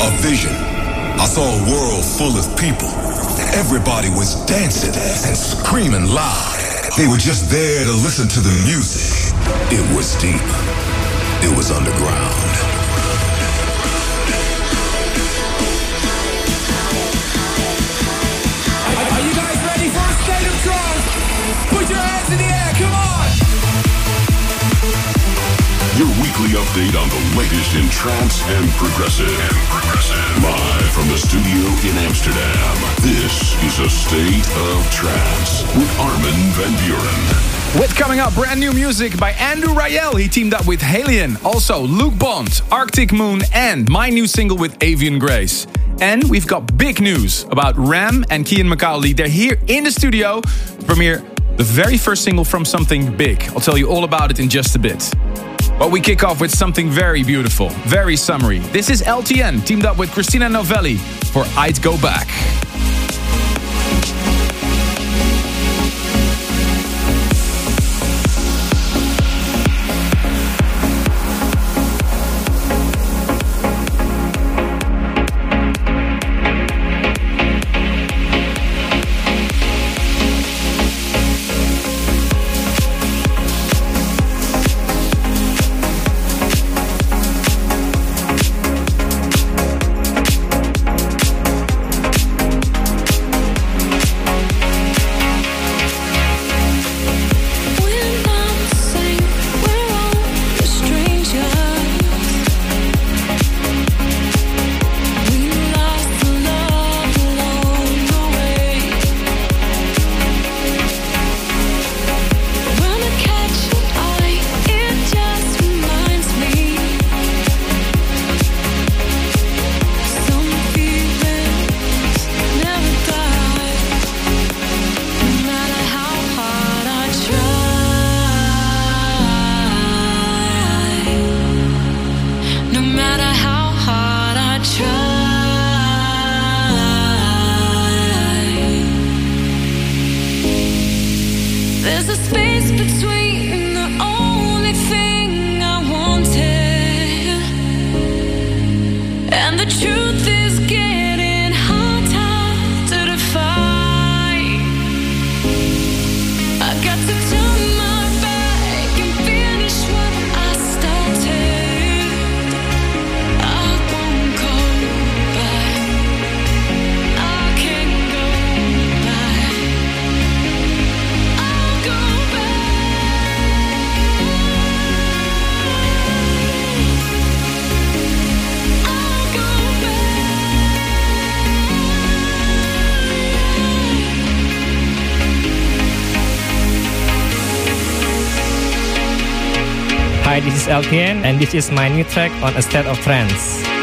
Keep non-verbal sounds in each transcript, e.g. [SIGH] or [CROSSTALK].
a vision. I saw a world full of people. Everybody was dancing and screaming loud. They were just there to listen to the music. It was deep. It was underground. Are you guys ready for a state of trance? Put your weekly update on the latest in trance and progressive. And progressive. Live from the studio in Amsterdam. This is a state of trance with Armin van Buuren. With coming up, brand new music by Andrew Rayel. He teamed up with HALIENE. Also, Luke Bond, Arctic Moon, and my new single with Avian Grays. And we've got big news about Ram and Ciaran McAuley. They're here in the studio to premiere the very first single from something big. I'll tell you all about it in just a bit. But we kick off with something very beautiful, very summery. This is LTN teamed up with Christina Novelli for I'd Go Back. LTN and this is my new track on A State of Trance.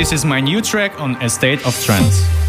This is my new track on A State of Trance.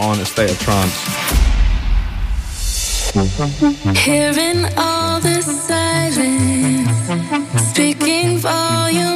On A State of Trance. Hearing all the silence, speaking volumes,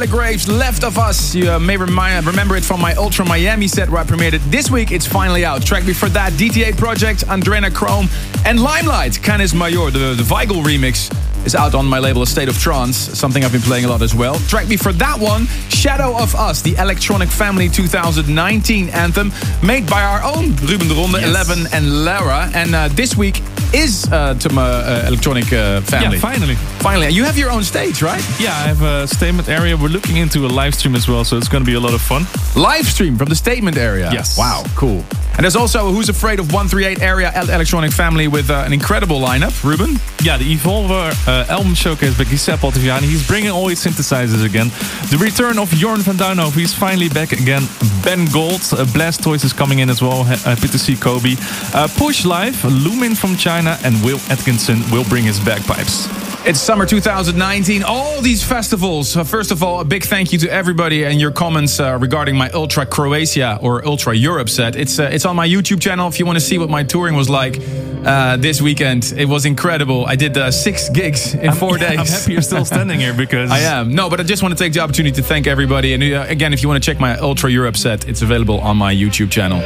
Tyler Graves, Left of Us. You uh, may remind, remember it from my Ultra Miami set where I premiered it. This week it's finally out. Track before that, DT8 Project, Adrenachrome, and Limelight, Canis Major, the, the Vigel remix. Is out on my label, State of Trance, something I've been playing a lot as well. Track before that one, Shadow of Us, the Electronic Family 2019 anthem, made by our own Ruben de Ronde, Elevven and Lara. And uh, this week is uh, to my uh, Electronic uh, Family. Yeah, finally. Finally, you have your own stage, right? Yeah, I have a statement area. We're looking into a live stream as well, so it's going to be a lot of fun. Live stream from the statement area. Yes. Wow, cool. And there's also a Who's Afraid of 138 area electronic family with uh, an incredible lineup. Ruben? Yeah, the Evolver uh, album showcase by Giuseppe Ottaviani. He's bringing all his synthesizers again. The return of Jorn van Deynhoven. He's finally back again. Ben Gold, uh, Blastoyz is coming in as well. Ha- Happy to see Kobe. Uh, Push Live, Lumin from China, and Will Atkinson will bring his bagpipes. It's summer 2019. All these festivals. Uh, first of all, a big thank you to everybody and your comments uh, regarding my Ultra Croatia or Ultra Europe set. It's uh, it's on my YouTube channel if you want to see what my touring was like uh, this weekend. It was incredible. I did uh, six gigs in four days. [LAUGHS] I'm happy you're still standing here because [LAUGHS] I am. No, but I just want to take the opportunity to thank everybody. And uh, again, if you want to check my Ultra Europe set, it's available on my YouTube channel.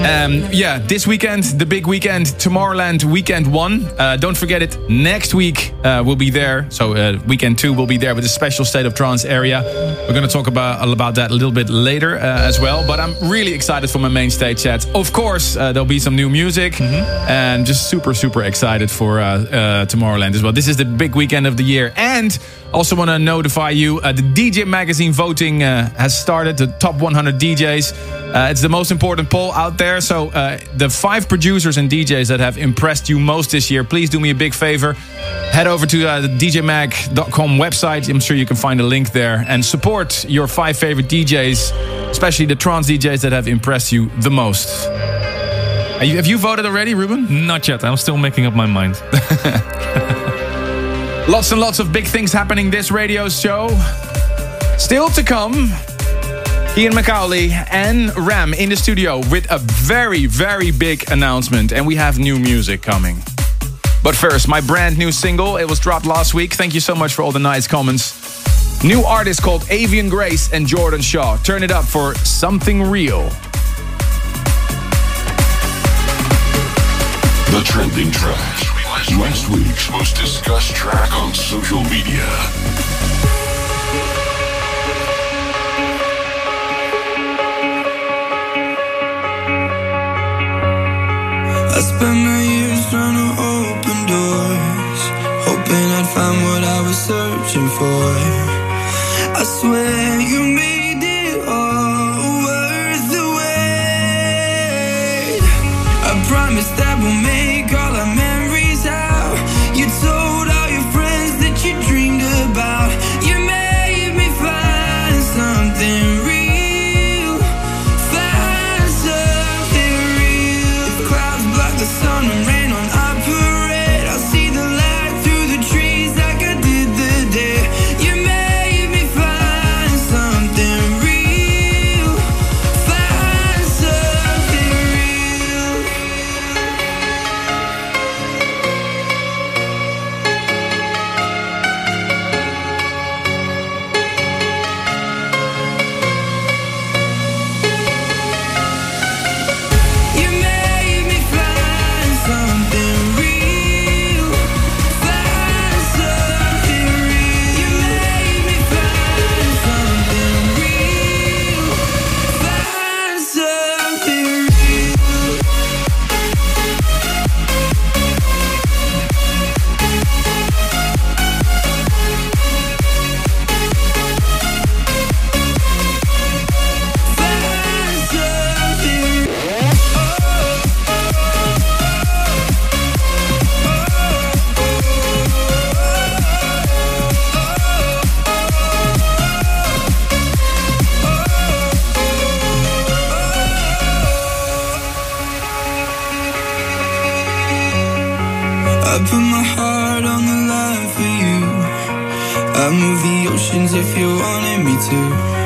Um, yeah, this weekend, the big weekend, Tomorrowland Weekend 1. Uh, don't forget it, next week uh, we'll be there. So, uh, Weekend 2 will be there with a special State of Trance area. We're going to talk about, about that a little bit later uh, as well. But I'm really excited for my main stage set. Of course, uh, there'll be some new music. And just super, super excited for uh, uh, Tomorrowland as well. This is the big weekend of the year. And also want to notify you, uh, the DJ Magazine voting uh, has started. The top 100 DJs. Uh, it's the most important poll out there. So uh, the five producers and DJs that have impressed you most this year, please do me a big favor. Head over to uh, the djmag.com website. I'm sure you can find a link there and support your five favorite DJs, especially the trance DJs that have impressed you the most. You- Have you voted already, Ruben? Not yet. I'm still making up my mind. [LAUGHS] Lots and lots of big things happening this radio show. Still to come, Ciaran McAuley and Ram in the studio with a very, very big announcement, and we have new music coming. But first, my brand new single. It was dropped last week. Thank you so much for all the nice comments. New artist called Avian Grays and Jordan Shaw. Turn it up for Something Real. The trending track. Last week's most discussed track on social media. I spent my years trying to open doors, hoping I'd find what I was searching for. I swear you made wanted me to.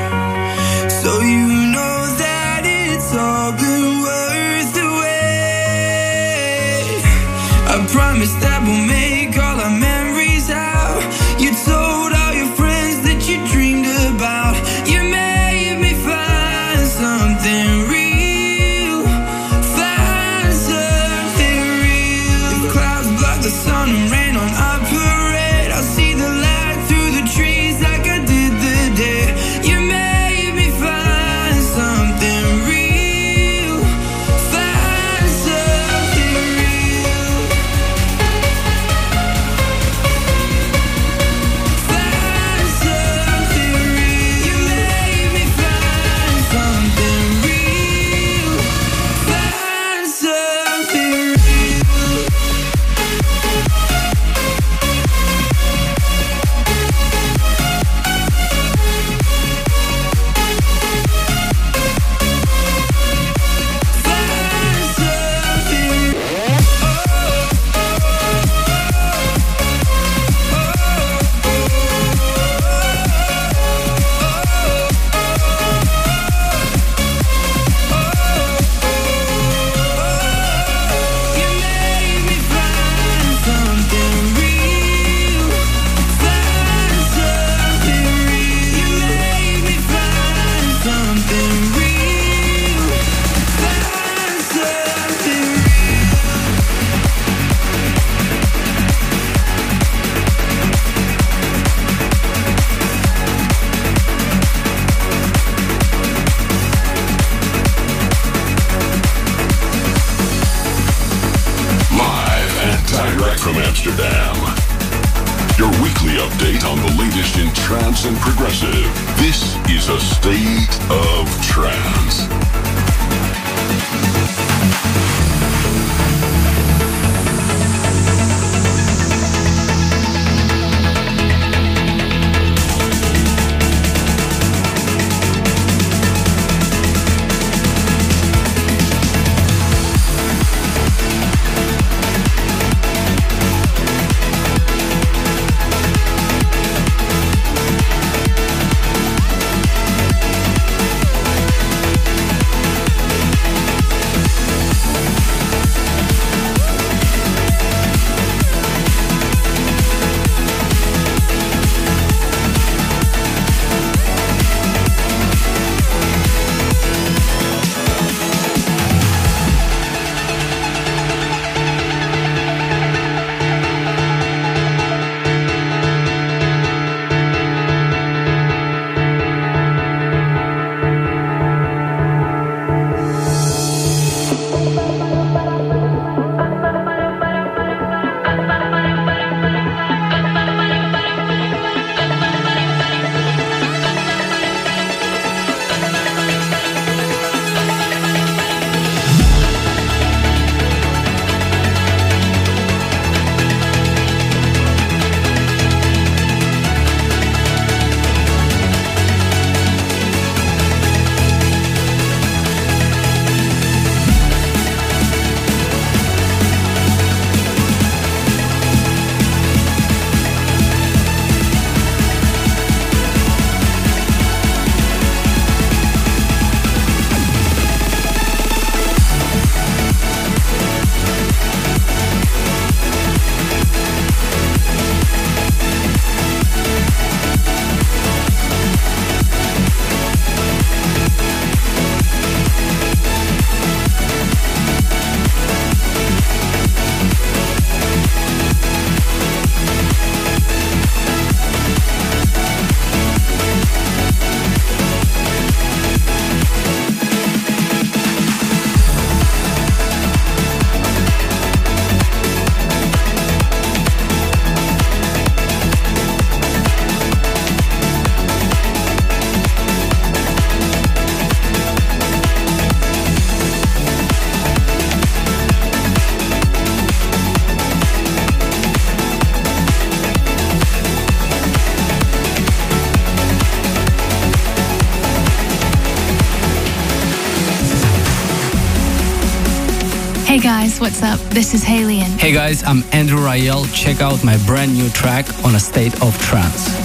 This is HALIENE. Hey guys, I'm Andrew Rayel. Check out my brand new track on a state of trance.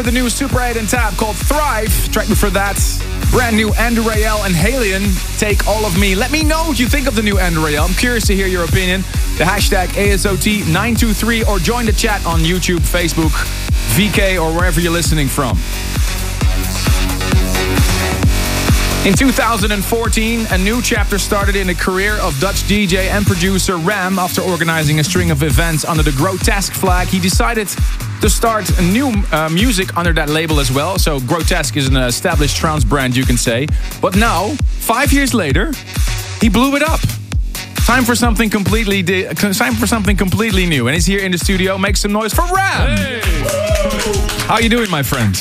For the new Super8 and Tab called Thrive. Track before that, brand new Andrew Rayel and HALIENE, Take All of Me. Let me know what you think of the new Andrew Rayel. I'm curious to hear your opinion. The hashtag ASOT923 or join the chat on YouTube, Facebook, VK, or wherever you're listening from. In 2014, a new chapter started in the career of Dutch DJ and producer Ram. After organizing a string of events under the Grotesque flag, he decided to start new uh, music under that label as well. So Grotesque is an established trance brand, you can say. But now, five years later, he blew it up. Time for something completely di- time for something completely new, and he's here in the studio. Make some noise for Ram. How you doing, my friend?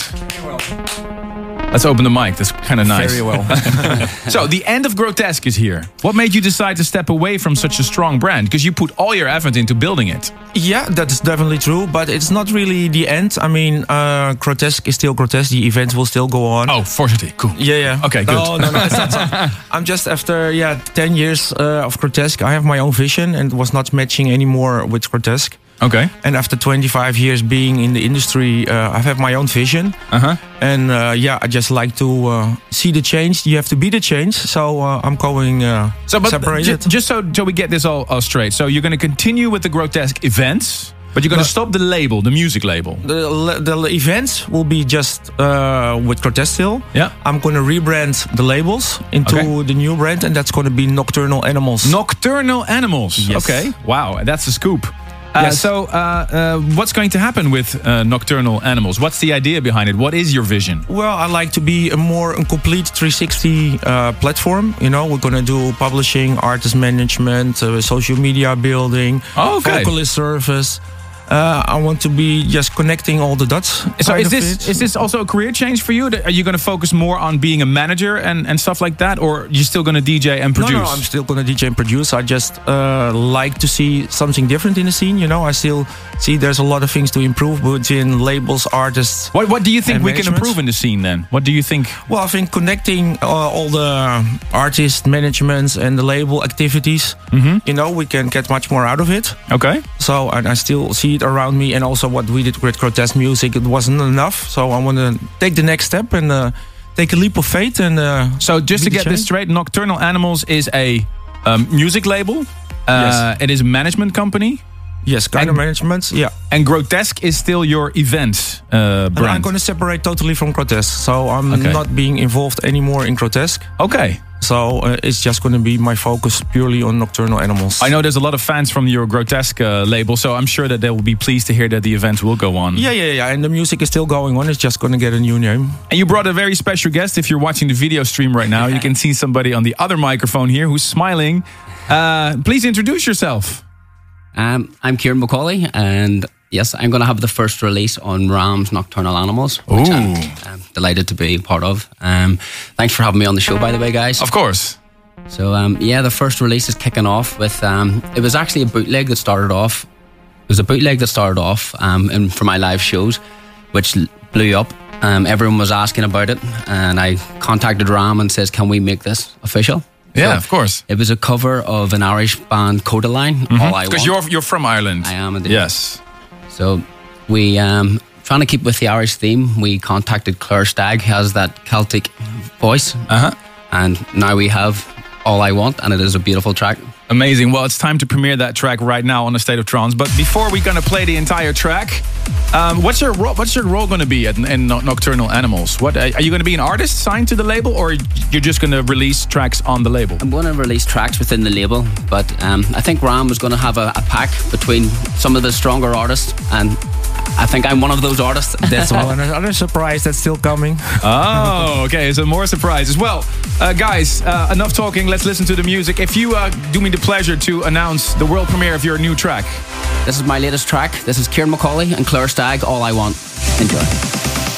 Let's open the mic. That's kind of nice. Very well. [LAUGHS] so the end of Grotesque is here. What made you decide to step away from such a strong brand? Because you put all your effort into building it. Yeah, that's definitely true, but it's not really the end. I mean, uh, Grotesque is still Grotesque. The events will still go on. Oh, fortunately, cool. Yeah, yeah. Okay, no, good. No, no, it's not. [LAUGHS] I'm just after yeah, ten years uh, of Grotesque. I have my own vision and was not matching anymore with Grotesque. Okay. And after 25 years being in the industry, uh, I have my own vision. Uh-huh. And uh, yeah, I just like to uh, see the change. You have to be the change. So uh, I'm going uh, So, but separated. ju- just so, so we get this all, all straight. So you're going to continue with the Grotesque events, but you're going to stop the label, the music label. the, the events will be just uh, with Grotesque still. Yeah. I'm going to rebrand the labels into Okay. the new brand, and that's going to be Nocturnal Animals. Nocturnal Animals. Yes. Okay. Wow, that's a scoop. Uh, Yes. So, uh, uh, what's going to happen with uh, Nocturnal Animals? What's the idea behind it? What is your vision? Well, I like to be a more complete 360 uh, platform. You know, we're gonna do publishing, artist management, uh, social media building, Oh, okay. vocalist service, uh, I want to be just connecting all the dots. So is this it. is this also a career change for you? Are you going to focus more on being a manager and, and stuff like that, or you're still going to DJ and produce? No, no, I'm still gonna DJ and produce. I just uh, like to see something different in the scene. You know, I still see there's a lot of things to improve between labels, artists. What What do you think we can improve in the scene then? What do you think? Well, I think connecting uh, all the artist managements and the label activities, Mm-hmm. you know, we can get much more out of it. Okay. So, and I still see around me, and also what we did with Grotesque Music, it wasn't enough. So, I want to take the next step and uh, take a leap of faith. And uh, So just to get this straight, Nocturnal Animals is a um, music label. Uh, Yes. It is a management company. yes, kind and- of management, yeah. And Grotesque is still your event uh, And I'm brand. going to separate totally from Grotesque. So I'm Okay. not being involved anymore in Grotesque. okay. So uh, it's just going to be my focus purely on nocturnal animals. I know there's a lot of fans from your Grotesque uh, label, so I'm sure that they will be pleased to hear that the event will go on. Yeah, yeah, yeah. And the music is still going on. It's just going to get a new name. And you brought a very special guest. If you're watching the video stream right now, you can see somebody on the other microphone here who's smiling. Uh, please introduce yourself. Um, I'm Ciaran McAuley, and yes, I'm going to have the first release on Ram's Nocturnal Animals, which I'm, I'm delighted to be part of. Um, thanks for having me on the show, by the way, guys. Of course. So, um, yeah, the first release is kicking off with. Um, it was actually a bootleg that started off. It was a bootleg that started off um, in, for my live shows, which blew up. Um, everyone was asking about it, and I contacted Ram and says, "Can we make this official?" Yeah, So of course. It was a cover of an Irish band, Kodaline. All I Because you're you're from Ireland. I am indeed. Yes. So we um trying to keep with the Irish theme. We contacted Clare Stagg, who has that Celtic voice, Uh huh. and now we have all I want, and it is a beautiful track. Amazing. Well, it's time to premiere that track right now on the State of Trance. But before we're gonna play the entire track, um, what's your ro- what's your role gonna be in, in No- Nocturnal Animals? What are you gonna be an artist signed to the label, or you're just gonna release tracks on the label? I'm to release tracks within the label, but um, I think Ram was to have a, a pack between some of the stronger artists, and I think I'm one of those artists. [LAUGHS] That's one another surprise that's still coming. Oh, okay. So more surprises. Well, uh, guys, uh, enough talking. Let's listen to the music. If you uh, do me the pleasure to announce the world premiere of your new track. This is my latest track. This is Ciaran McAuley and Clare Stagg. All I want. Enjoy.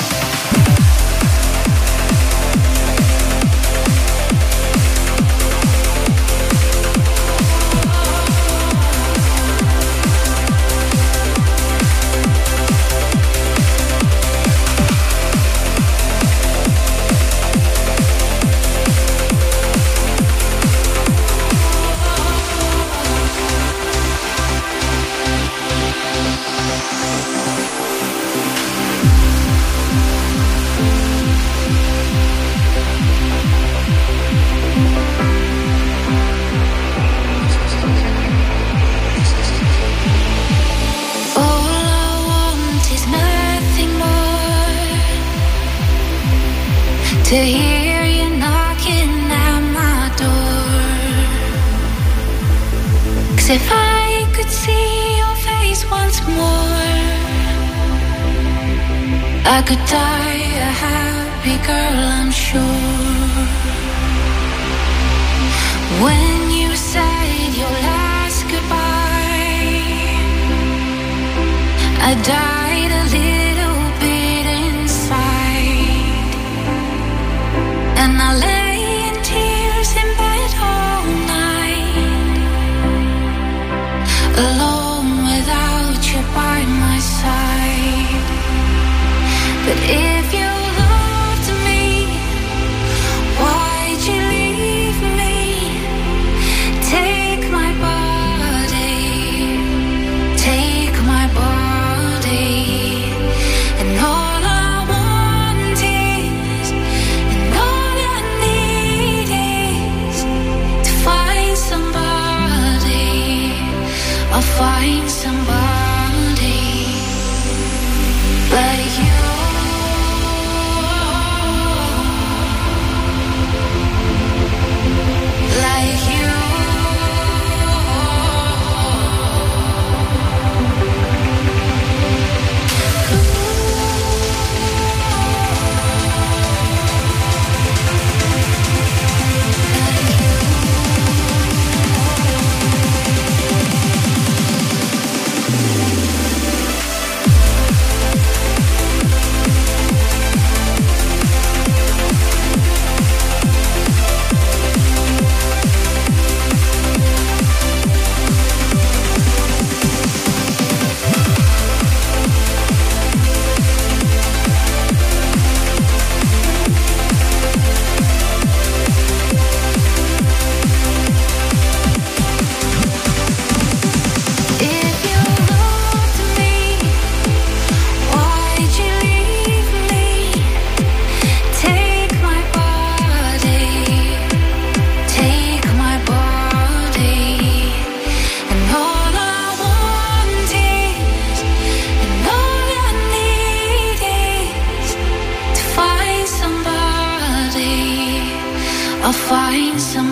I'll find somebody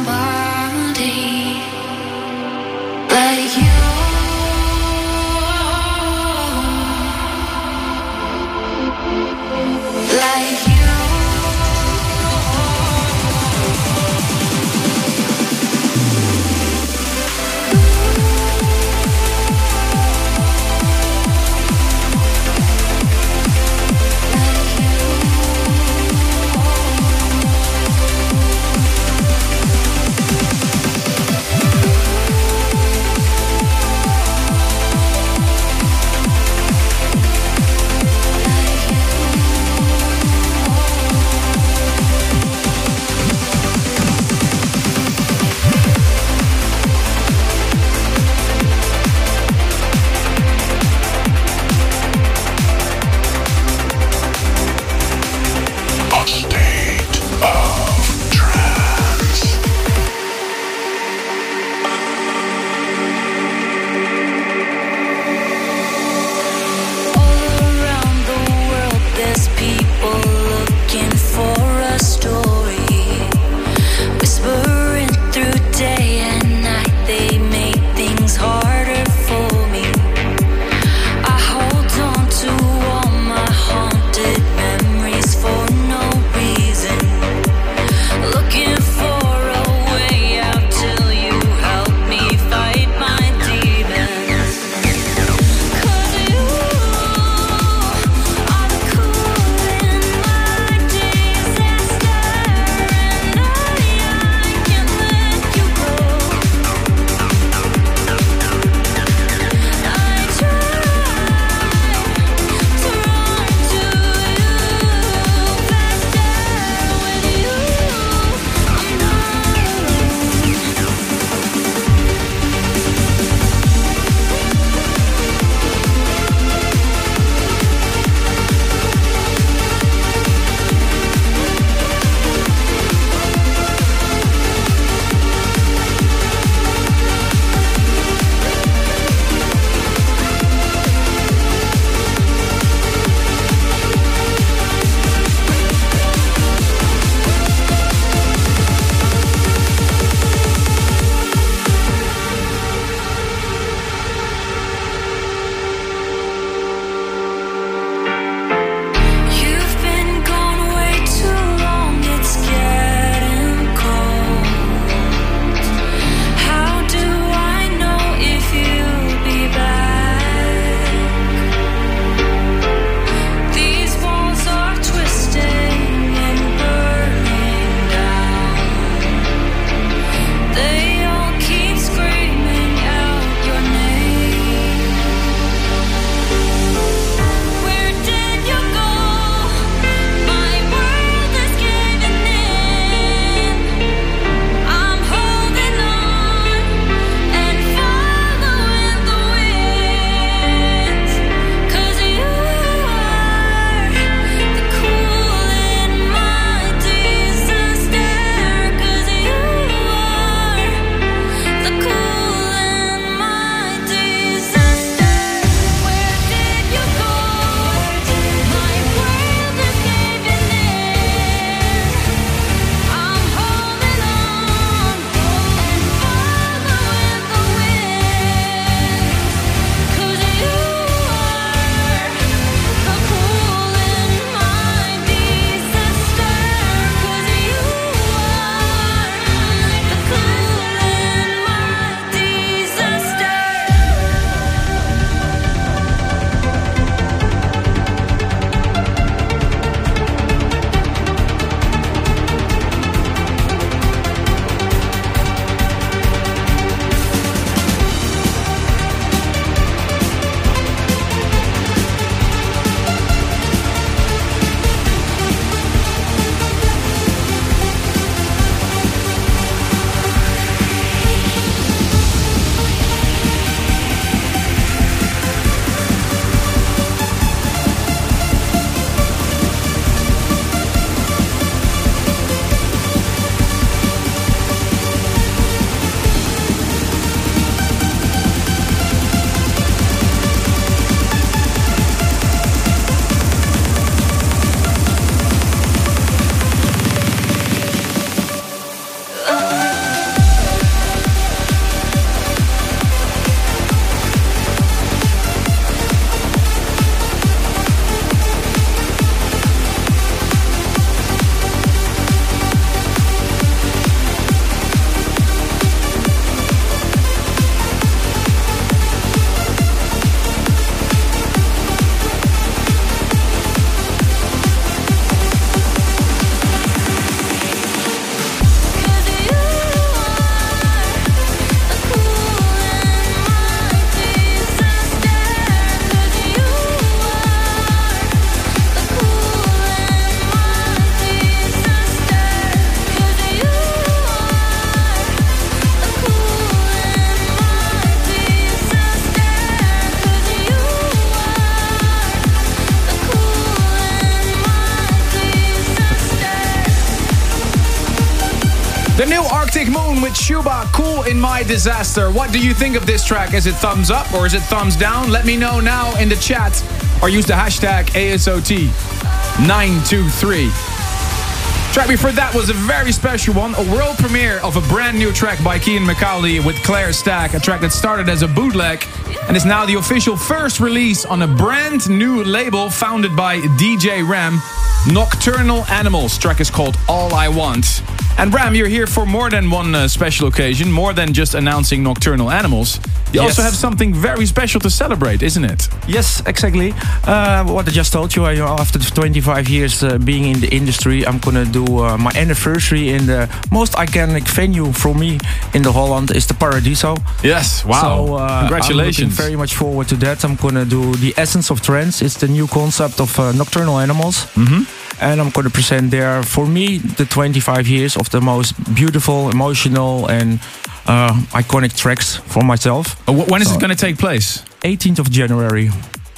Disaster. What do you think of this track? Is it thumbs up or is it thumbs down? Let me know now in the chat or use the hashtag ASOT923. Track before that was a very special one, a world premiere of a brand new track by Ciaran McAuley with Clare Stagg, a track that started as a bootleg and is now the official first release on a brand new label founded by DJ Ram, Nocturnal Animals. Track is called All I Want. And Ram, you're here for more than one uh, special occasion, more than just announcing Nocturnal Animals. You Yes. also have something very special to celebrate, isn't it? Yes, exactly. Uh, what I just told you, I, after 25 years uh, being in the industry, I'm gonna do uh, my anniversary in the most iconic venue for me in the Holland is the Paradiso. Yes, wow. So, uh, I'm Congratulations. looking very much forward to that. I'm gonna do the essence of trance. It's the new concept of uh, nocturnal animals. Mhm. And I'm gonna present there for me the 25 years of the most beautiful, emotional, and uh, iconic tracks for myself. Uh, when is So- it going to take place? 18th of January.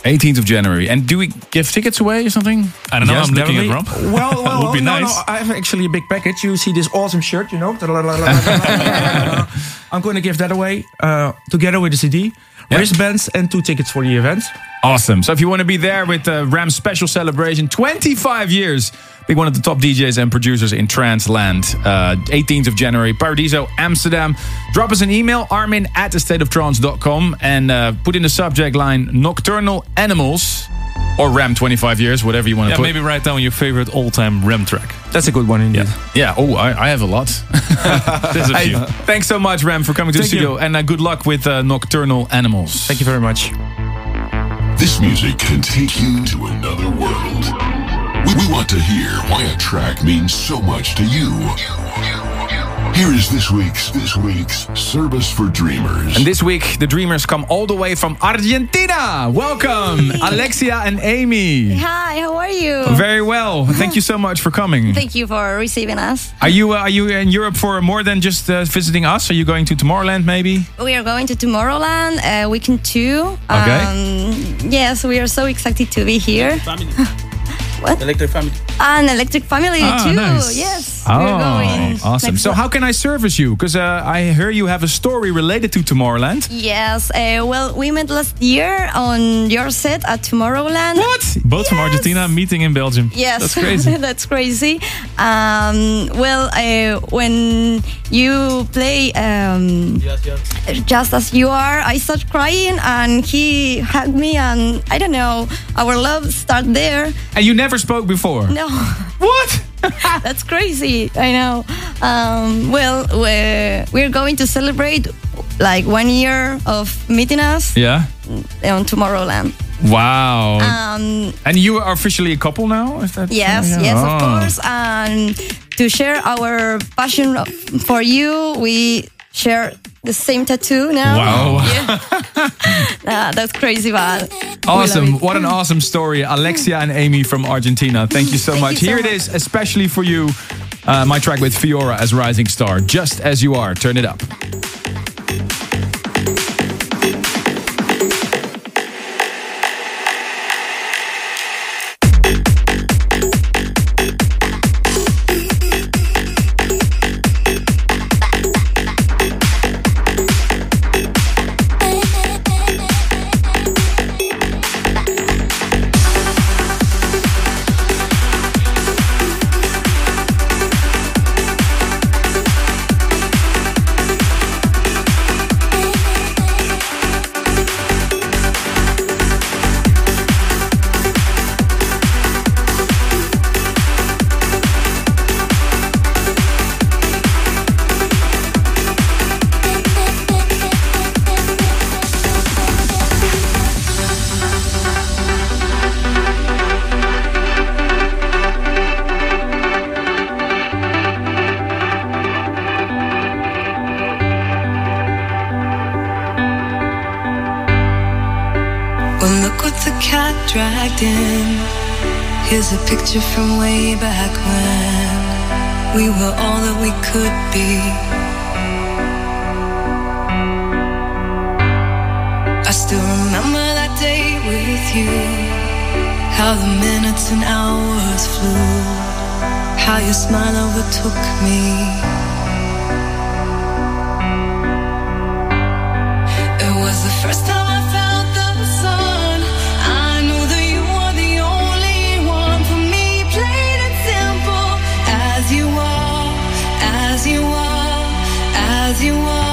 18th of January. And do we give tickets away or something? I don't know. Yes, I'm looking at definitely. Rob. Well, well, [LAUGHS] would be no, nice. no, I have actually a big package. You see this awesome shirt, you know. [LAUGHS] I'm going to give that away uh, together with the CD, Yeah. Wristbands, and two tickets for the event. Awesome. So if you want to be there with the Ram special celebration, 25 years, being one of the top DJs and producers in Transland. Uh, 18th of January, Paradiso, Amsterdam. Drop us an email, armin at thestateoftrance.com and uh, put in the subject line Nocturnal Animals or Ram 25 years, whatever you want to Yeah, put. maybe write down your favorite all-time Rem track. That's a good one indeed. Yeah. Oh, I, I have a lot. [LAUGHS] There's a Hey, few. thanks so much, Ram, for coming to Thank the you. studio. And uh, good luck with uh, Nocturnal Animals. Thank you very much. This music can take you to another world. We, we want to hear why a track means so much to you. Here is this week's this week's Service for Dreamers. And this week, the Dreamers come all the way from Argentina. Welcome, Alexia and Amy. Hi, how are you? Very well. Thank you so much for coming. Thank you for receiving us. Are you uh, are you in Europe for more than just uh, visiting us? Are you going to Tomorrowland maybe? We are going to Tomorrowland, uh, weekend two. Okay. Um, yes, we are so excited to be here. [LAUGHS] what? Electric family. An electric family Ah, too. nice. Yes. we're going Oh, awesome. next So month. how can I service you? Because uh, I hear you have a story related to Tomorrowland. Yes. Uh, well, we met last year on your set at Tomorrowland. What? Both from Argentina, meeting in Belgium. Yes, That's crazy. [LAUGHS] that's crazy. Um, well, uh, when you play um, just as you are, I start crying, and he hugged me, and I don't know, our love start there. And you never spoke before. No, [LAUGHS] What? [LAUGHS] that's crazy. I know. Um, well, we're, we're going to celebrate like one year of meeting us Yeah. on Tomorrowland. Wow. Um, and you are officially a couple now? Is that Yes, yeah. yes, Oh. of course. And to share our passion for you, we share the same tattoo now. Wow. [LAUGHS] Yeah. [LAUGHS] Ah, that's crazy, but Awesome. What an awesome story. Alexia and Amy from Argentina. Thank you so Thank much. you so Here it much. is, especially for you. Uh, my track with Fiora as Rising Star. Just as you are. Turn it up. As you are.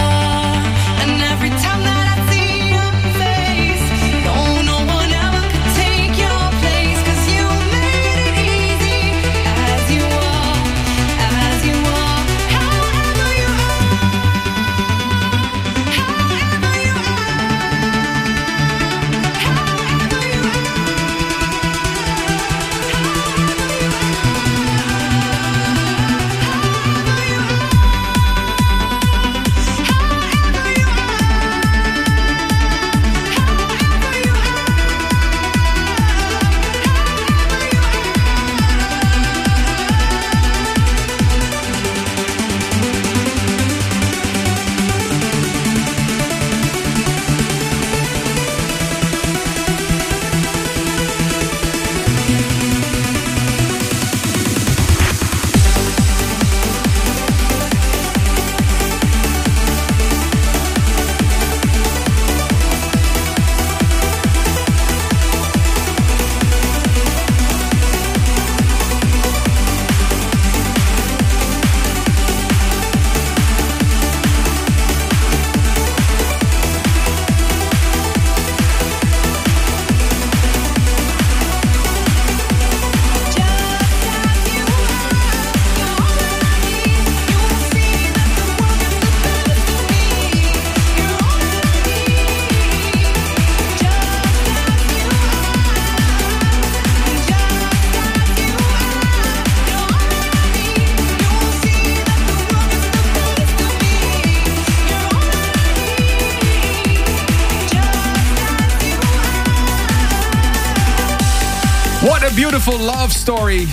Beautiful love story.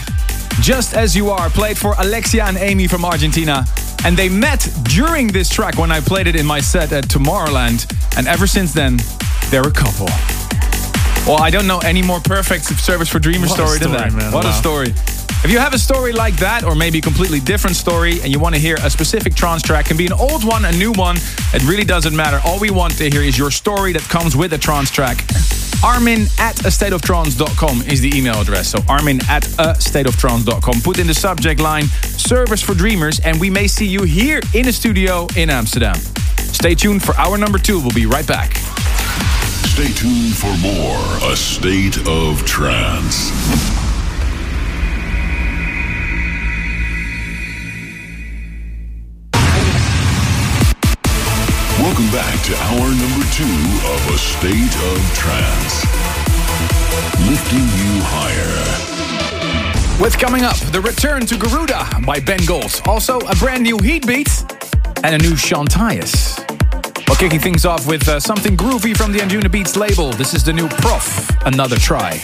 Just as you are, played for Alexia and Amy from Argentina. And they met during this track when I played it in my set at Tomorrowland. And ever since then, they're a couple. Well, I don't know any more perfect Service for dreamer a story, than that. man. What a story. If you have a story like that, or maybe a completely different story, and you want to hear a specific trance track, can be an old one, a new one, it really doesn't matter. All we want to hear is your story that comes with a trance track. Armin at a stateoftrance.com is the email address. So Armin at a stateoftrance.com. Put in the subject line Service for Dreamers, and we may see you here in the studio in Amsterdam. Stay tuned for hour number two. We'll be right back. Stay tuned for more A State of Trance. Welcome back to hour number two of A State of Trance. Lifting you higher. With coming up, the return to Garuda by Ben Gold. Also, a brand new Heatbeat and a new Shantias. Well, kicking things off with uh, something groovy from the Anjunabeats label. This is the new PROFF, Another Try.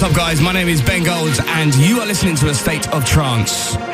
What's up, guys? My name is Ben Golds, and you are listening to A State of Trance.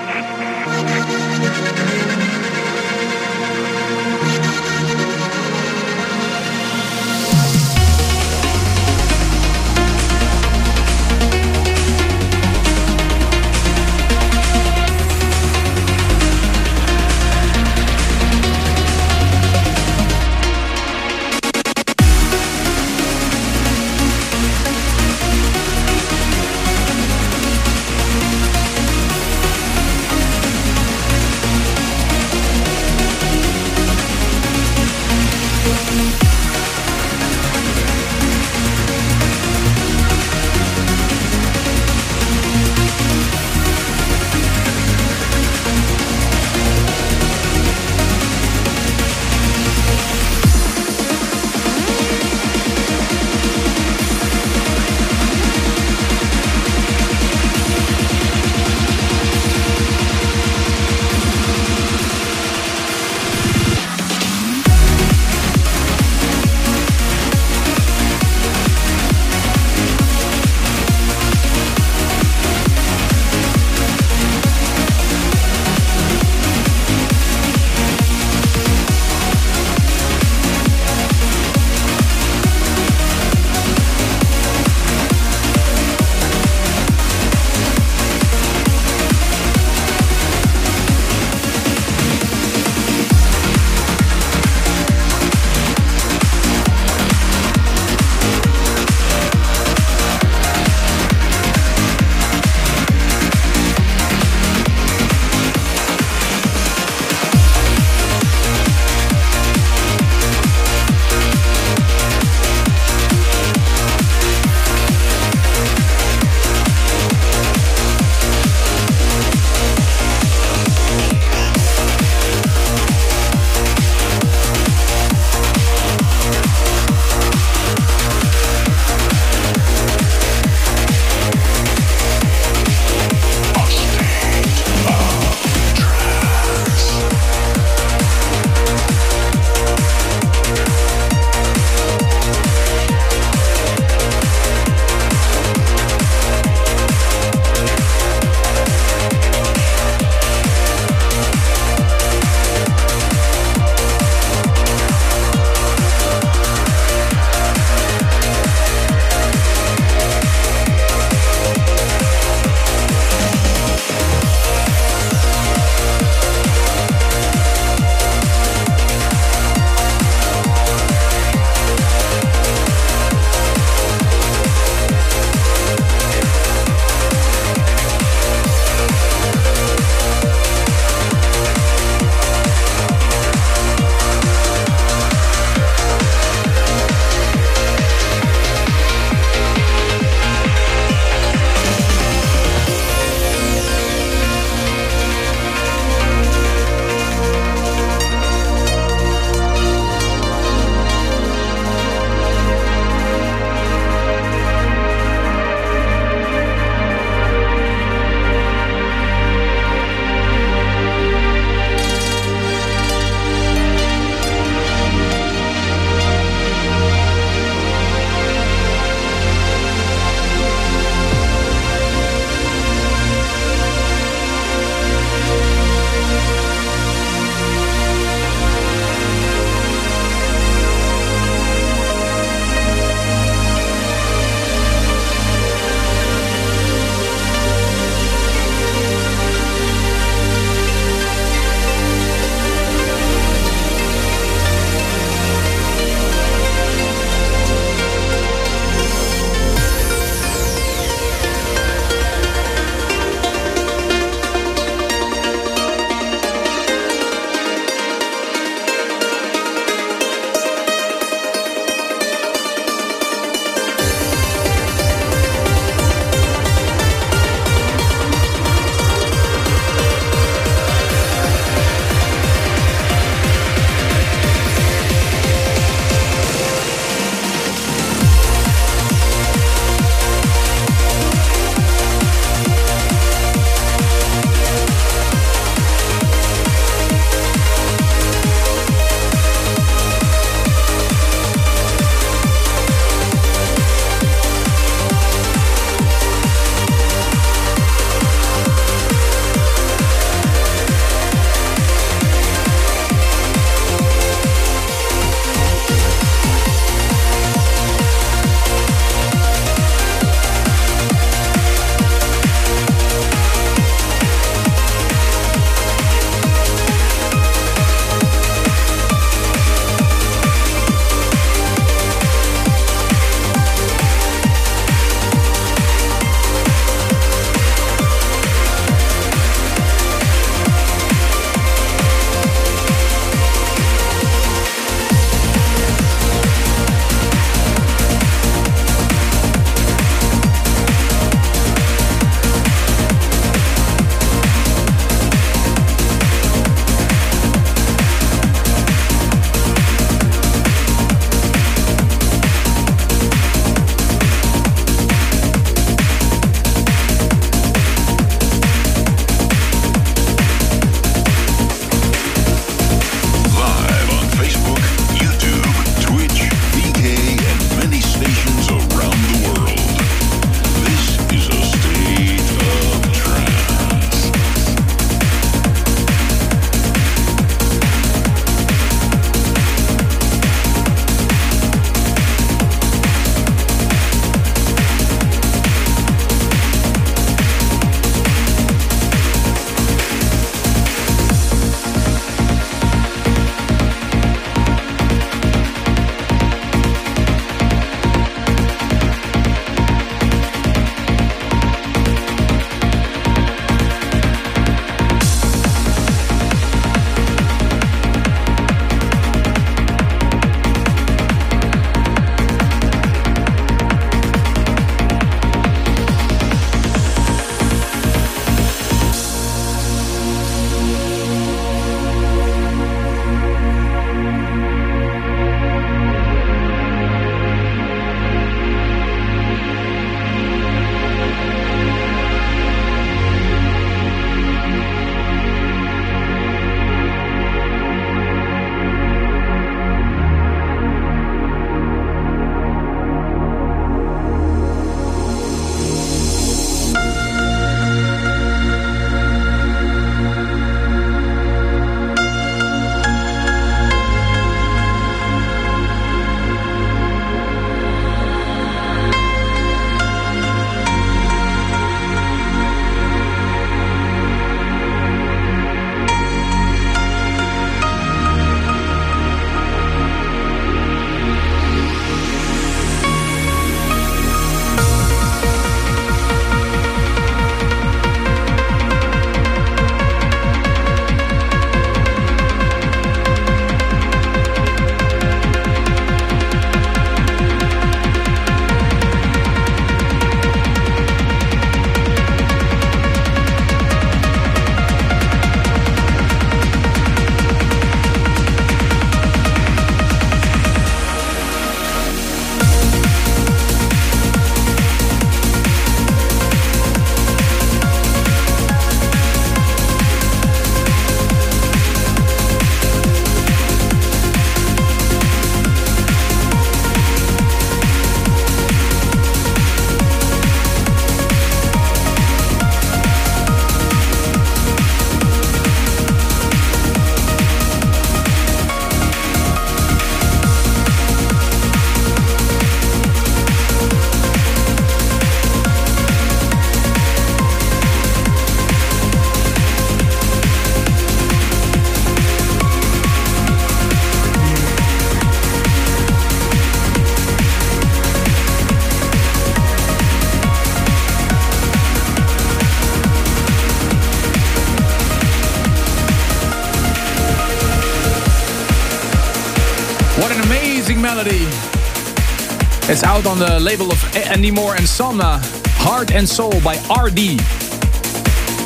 It's out on the label of Andy Moor and Somna, Heart and Soul by RD.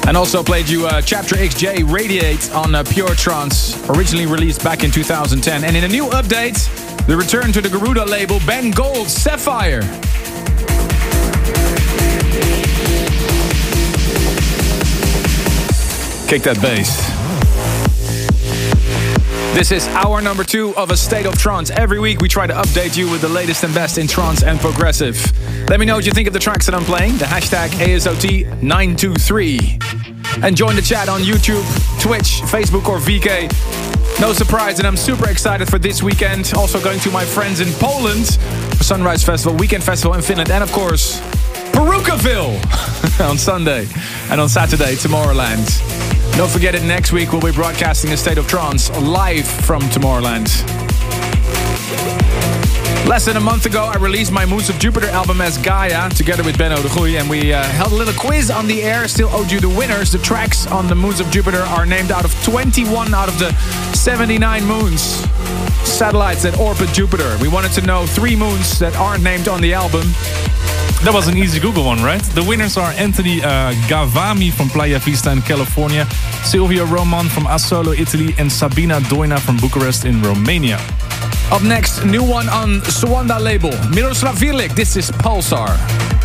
And also played you uh, Chapter XJ Radiate on uh, Pure Trance, originally released back in 2010. And in a new update, the return to the Garuda label, Ben Gold Sapphire. Kick that bass. This is hour number two of A State of Trance. Every week we try to update you with the latest and best in trance and progressive. Let me know what you think of the tracks that I'm playing. The hashtag ASOT923. And join the chat on YouTube, Twitch, Facebook, or VK. No surprise, and I'm super excited for this weekend. Also going to my friends in Poland Sunrise Festival, Weekend Festival in Finland, and of course, Parookaville [LAUGHS] on Sunday. And on Saturday, Tomorrowland. Don't forget it, next week we'll be broadcasting a State of Trance live from Tomorrowland. Less than a month ago, I released my Moons of Jupiter album as Gaia together with Benno de and we uh, held a little quiz on the air. Still owed you the winners. The tracks on the Moons of Jupiter are named out of 21 out of the 79 moons. Satellites that orbit Jupiter. We wanted to know three moons that aren't named on the album. That was an easy Google one, right? The winners are Anthony uh, Gavami from Playa Vista in California, Silvio Roman from Asolo, Italy, and Sabina Doina from Bucharest in Romania. Up next, new one on Suanda label. Miroslav Vrlik, this is Pulsar.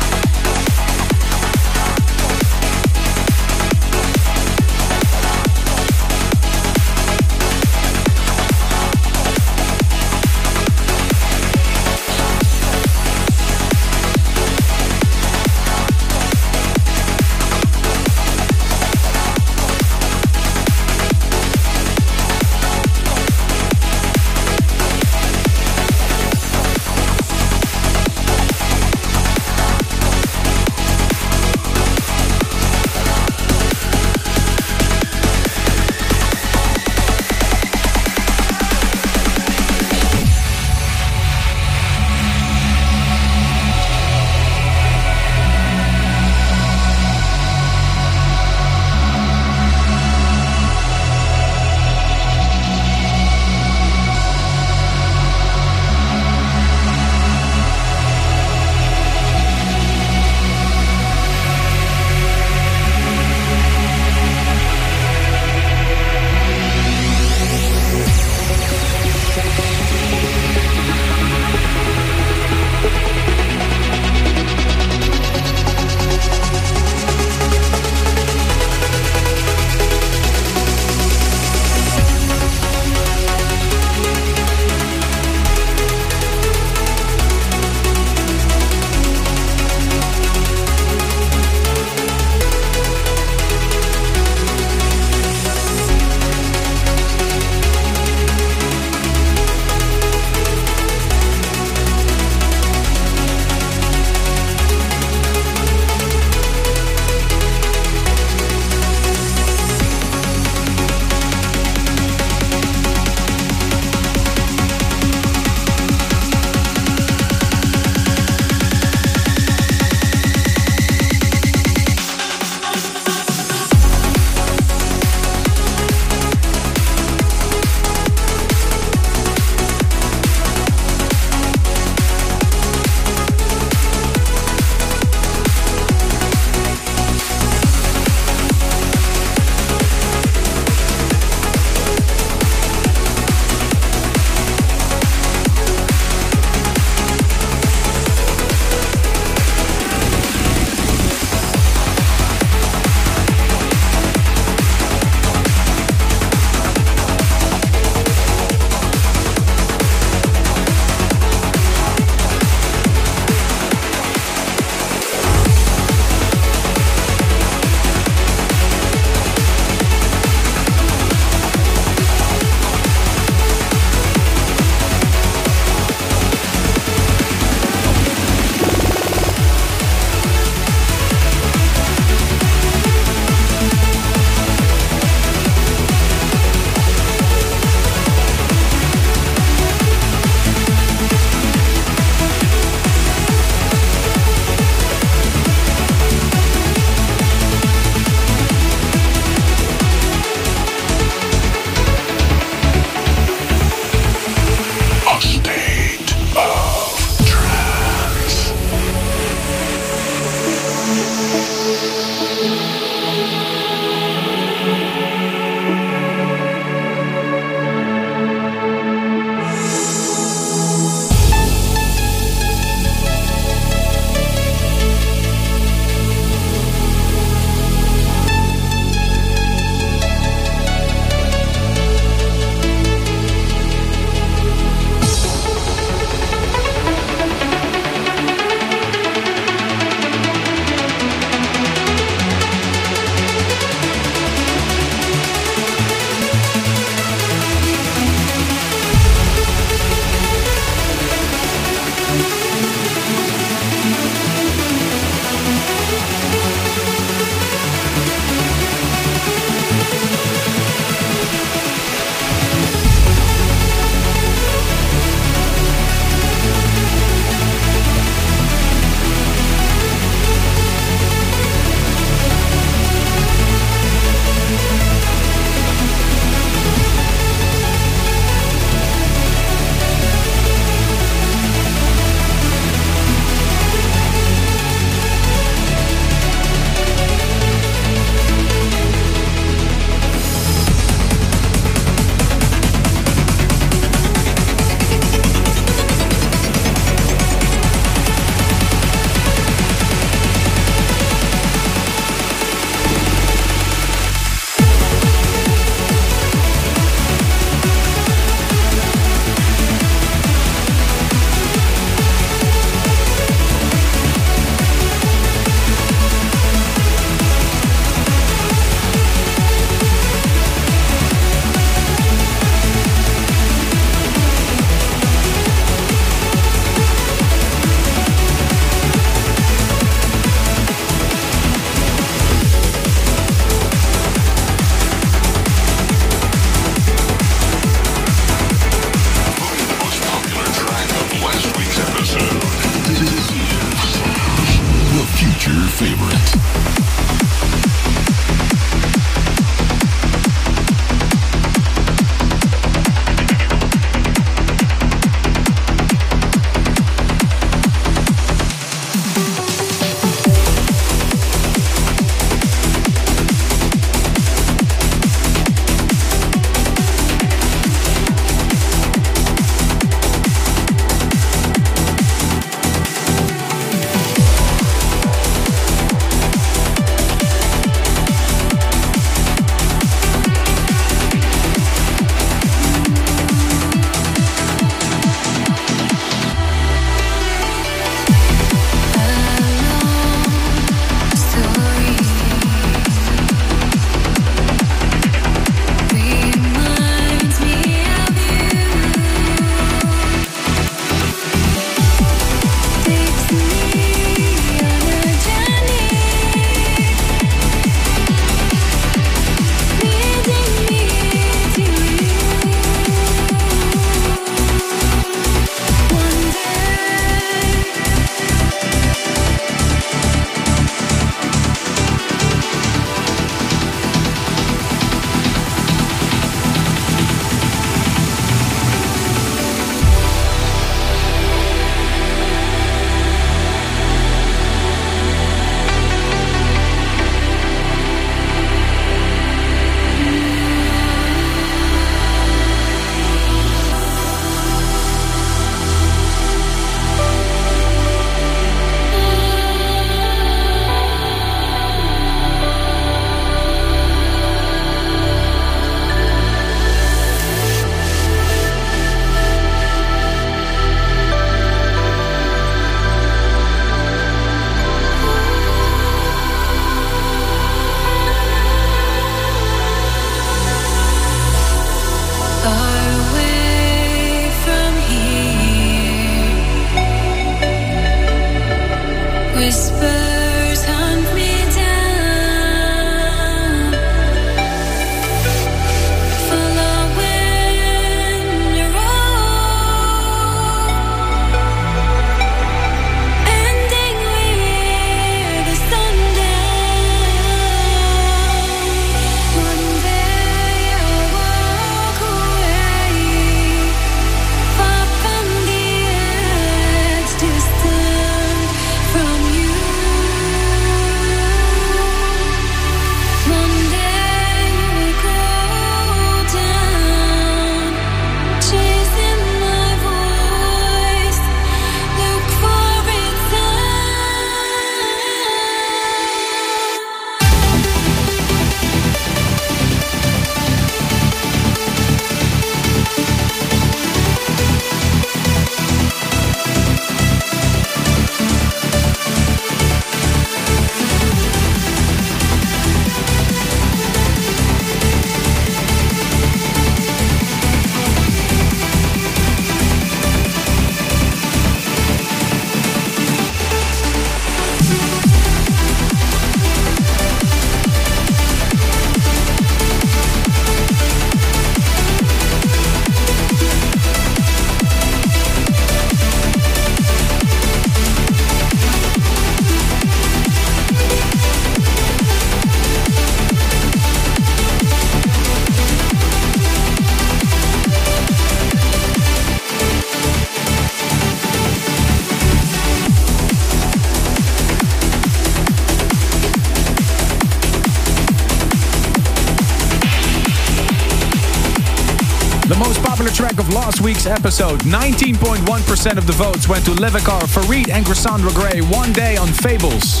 Week's episode. 19.1% of the votes went to Levekar, Farid, and Cassandra Grey. One day on Fables.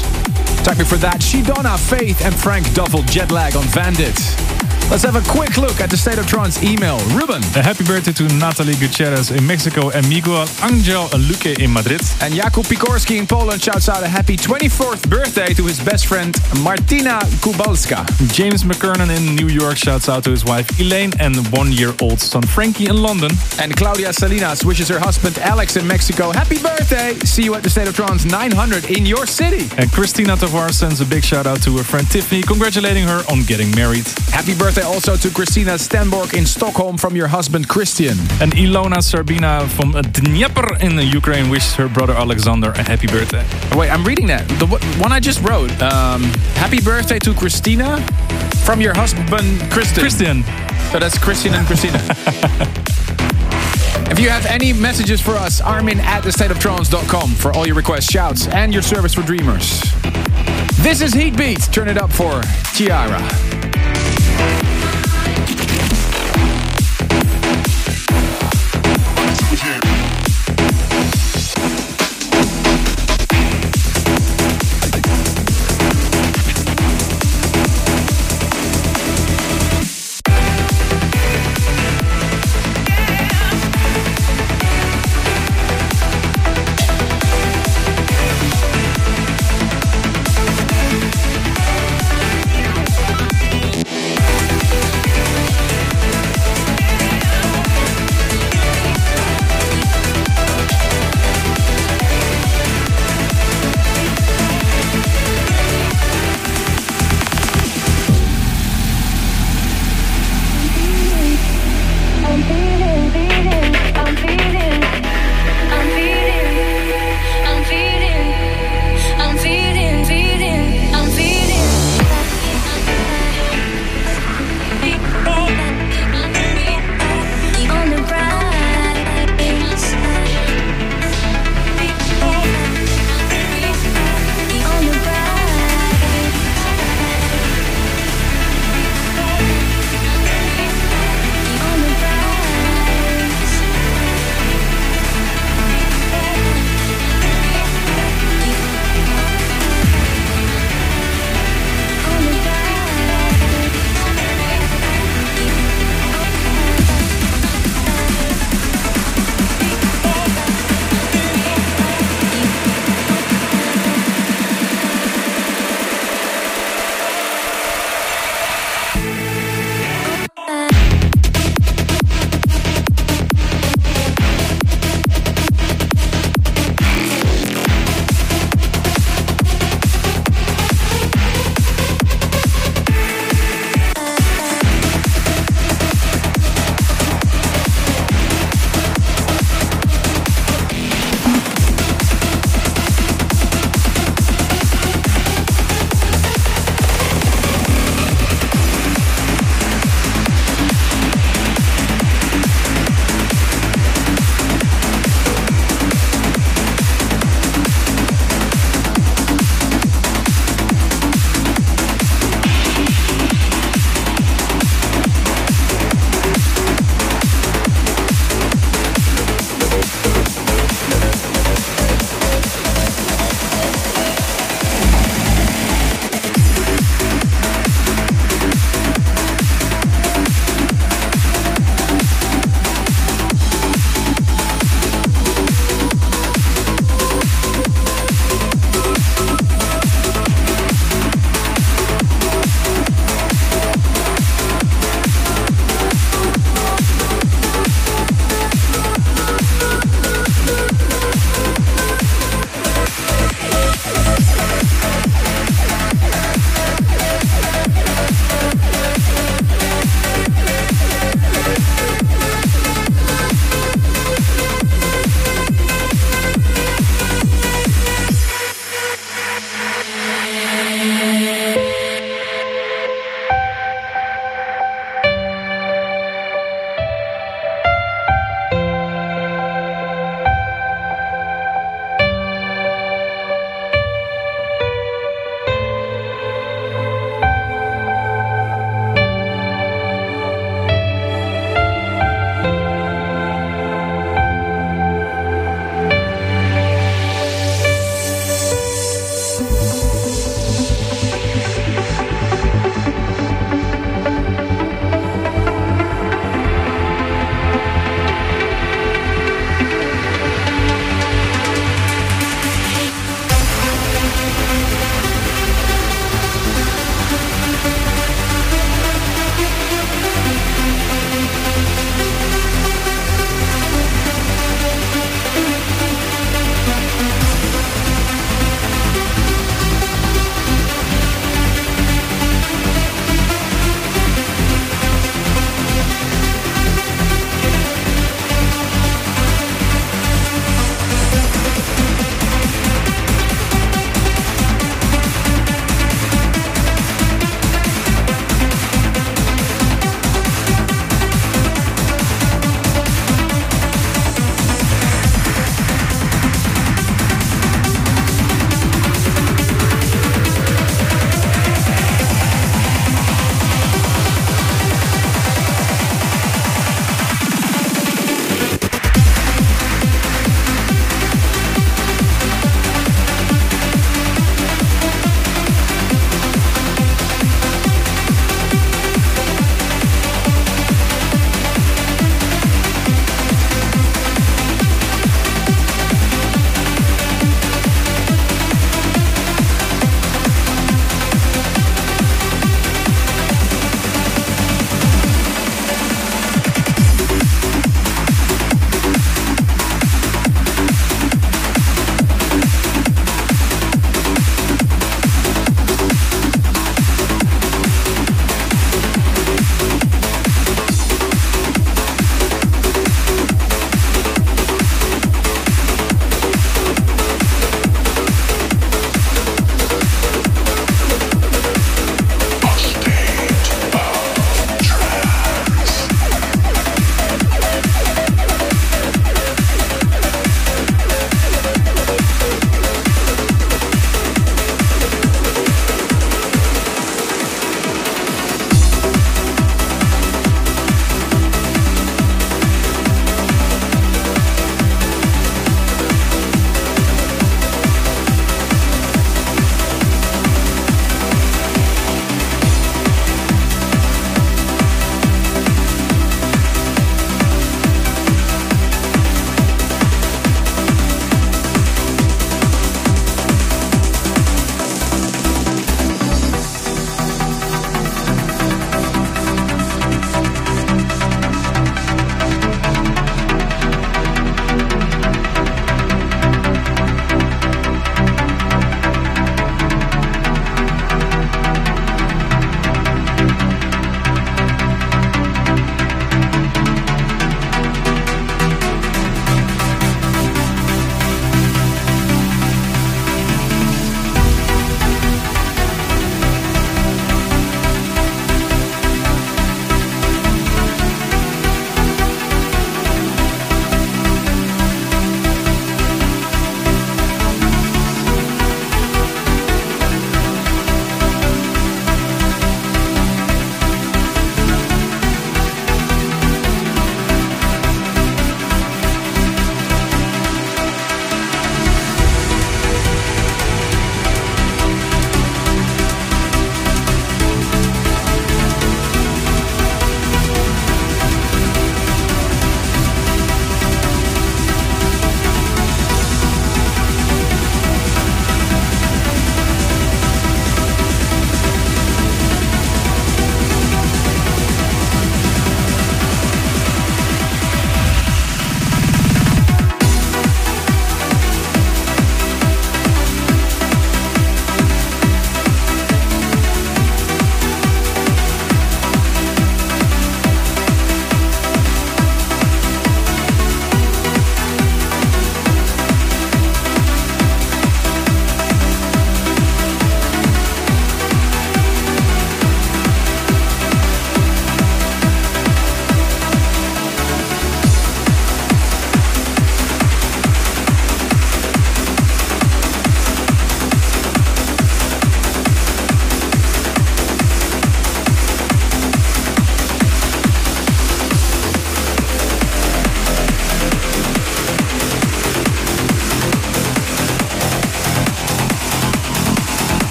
Track for that, Shedona, Faith, and Frank Dueffel, Jetlag on Vandit. Let's have a quick look at the State of Trance email. Ruben. A happy birthday to Natalie Gutierrez in Mexico and Miguel Angel Luque in Madrid. And Jakub Pikorski in Poland shouts out a happy 24th birthday to his best friend Martina Kubalska. James McKernan in New York shouts out to his wife Elaine and one-year-old son Frankie in London. And Claudia Salinas wishes her husband Alex in Mexico happy birthday. See you at the State of Trance 900 in your city. And Christina Tavar sends a big shout out to her friend Tiffany, congratulating her on getting married. Happy birthday birthday also to Christina Stenborg in Stockholm from your husband Christian. And Ilona Serbina from Dnieper in the Ukraine wishes her brother Alexander a happy birthday. Wait, I'm reading that. The one- I just wrote. Um, happy birthday to Christina from your husband Christian. Christian. So that's Christian and Christina. [LAUGHS] If you have any messages for us, armin at thestateoftrance.com for all your requests, shouts, and your service for dreamers. This is Heatbeat. Turn it up for Chiara.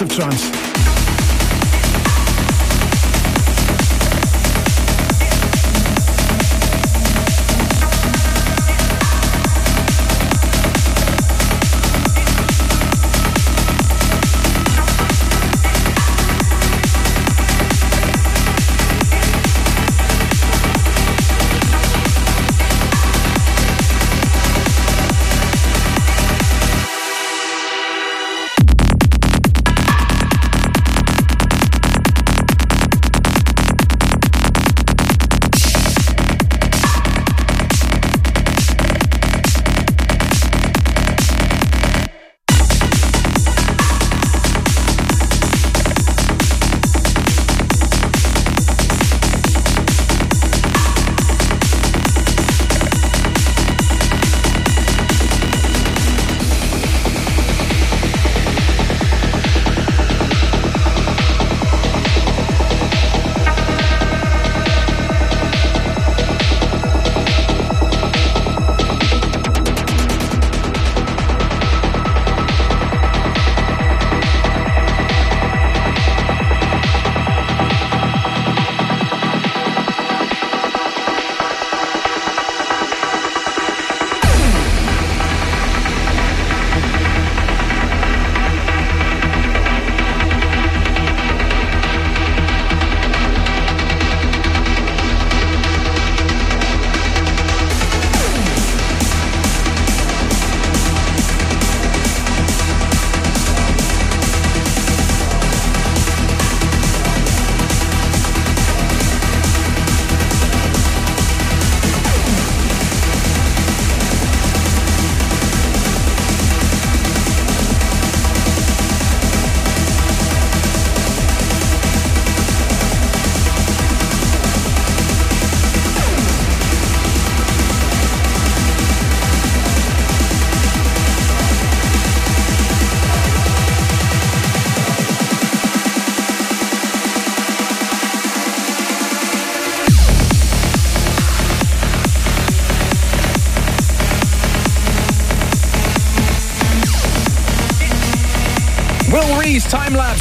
Of Trance.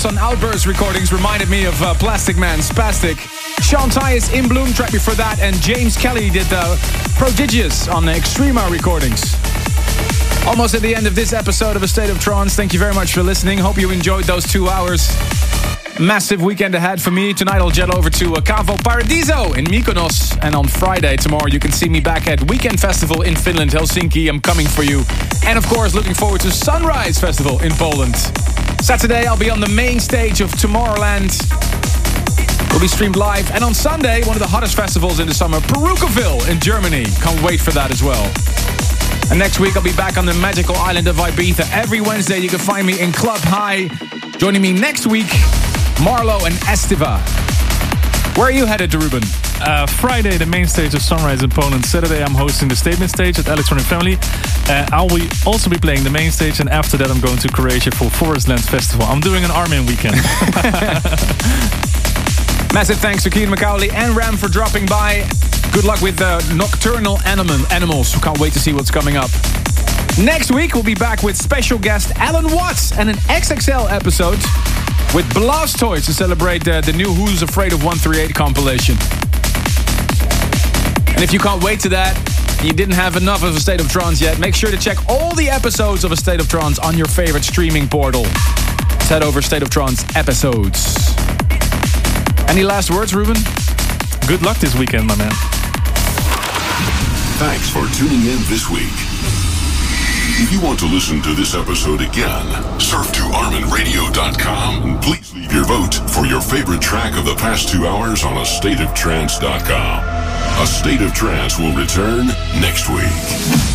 On Outburst recordings reminded me of uh, Plastic Man Spastic. Sean Tyas in Bloom track before that, and James Kelly did uh, Prodigious on the Extrema recordings. Almost at the end of this episode of A State of Trance. Thank you very much for listening. Hope you enjoyed those two hours. Massive weekend ahead for me. Tonight I'll jet over to uh, Cavo Paradiso in Mykonos. And on Friday, tomorrow, you can see me back at Weekend Festival in Finland, Helsinki. I'm coming for you. And of course, looking forward to Sunrise Festival in Poland. Saturday, I'll be on the main stage of Tomorrowland. Will be streamed live. And on Sunday, one of the hottest festivals in the summer, Parookaville in Germany. Can't wait for that as well. And next week, I'll be back on the magical island of Ibiza. Every Wednesday, you can find me in Club Hï. Joining me next week, Marlo and Estiva. Where are you headed, Ruben? Uh, Friday, the main stage of Sunrise in Poland. Saturday, I'm hosting the statement stage at Electronic Family. Uh, I'll be also be playing the main stage, and after that, I'm going to Croatia for Forestland Festival. I'm doing an Armin weekend. [LAUGHS] Massive thanks to Ciaran McAuley and Ram for dropping by. Good luck with the nocturnal animal, animals. Can't wait to see what's coming up. Next week, we'll be back with special guest Allen Watts and an XXL episode with Blastoyz to celebrate uh, the new Who's Afraid of 138 compilation. And if you can't wait to that, you didn't have enough of A State of Trance yet, make sure to check all the episodes of A State of Trance on your favorite streaming portal. Just head over State of Trance episodes. Any last words, Ruben? Good luck this weekend, my man. Thanks for tuning in this week. If you want to listen to this episode again, surf to ArminRadio.com and please leave your vote for your favorite track of the past two hours on AstateOfTrance.com. A State of Trance will return next week.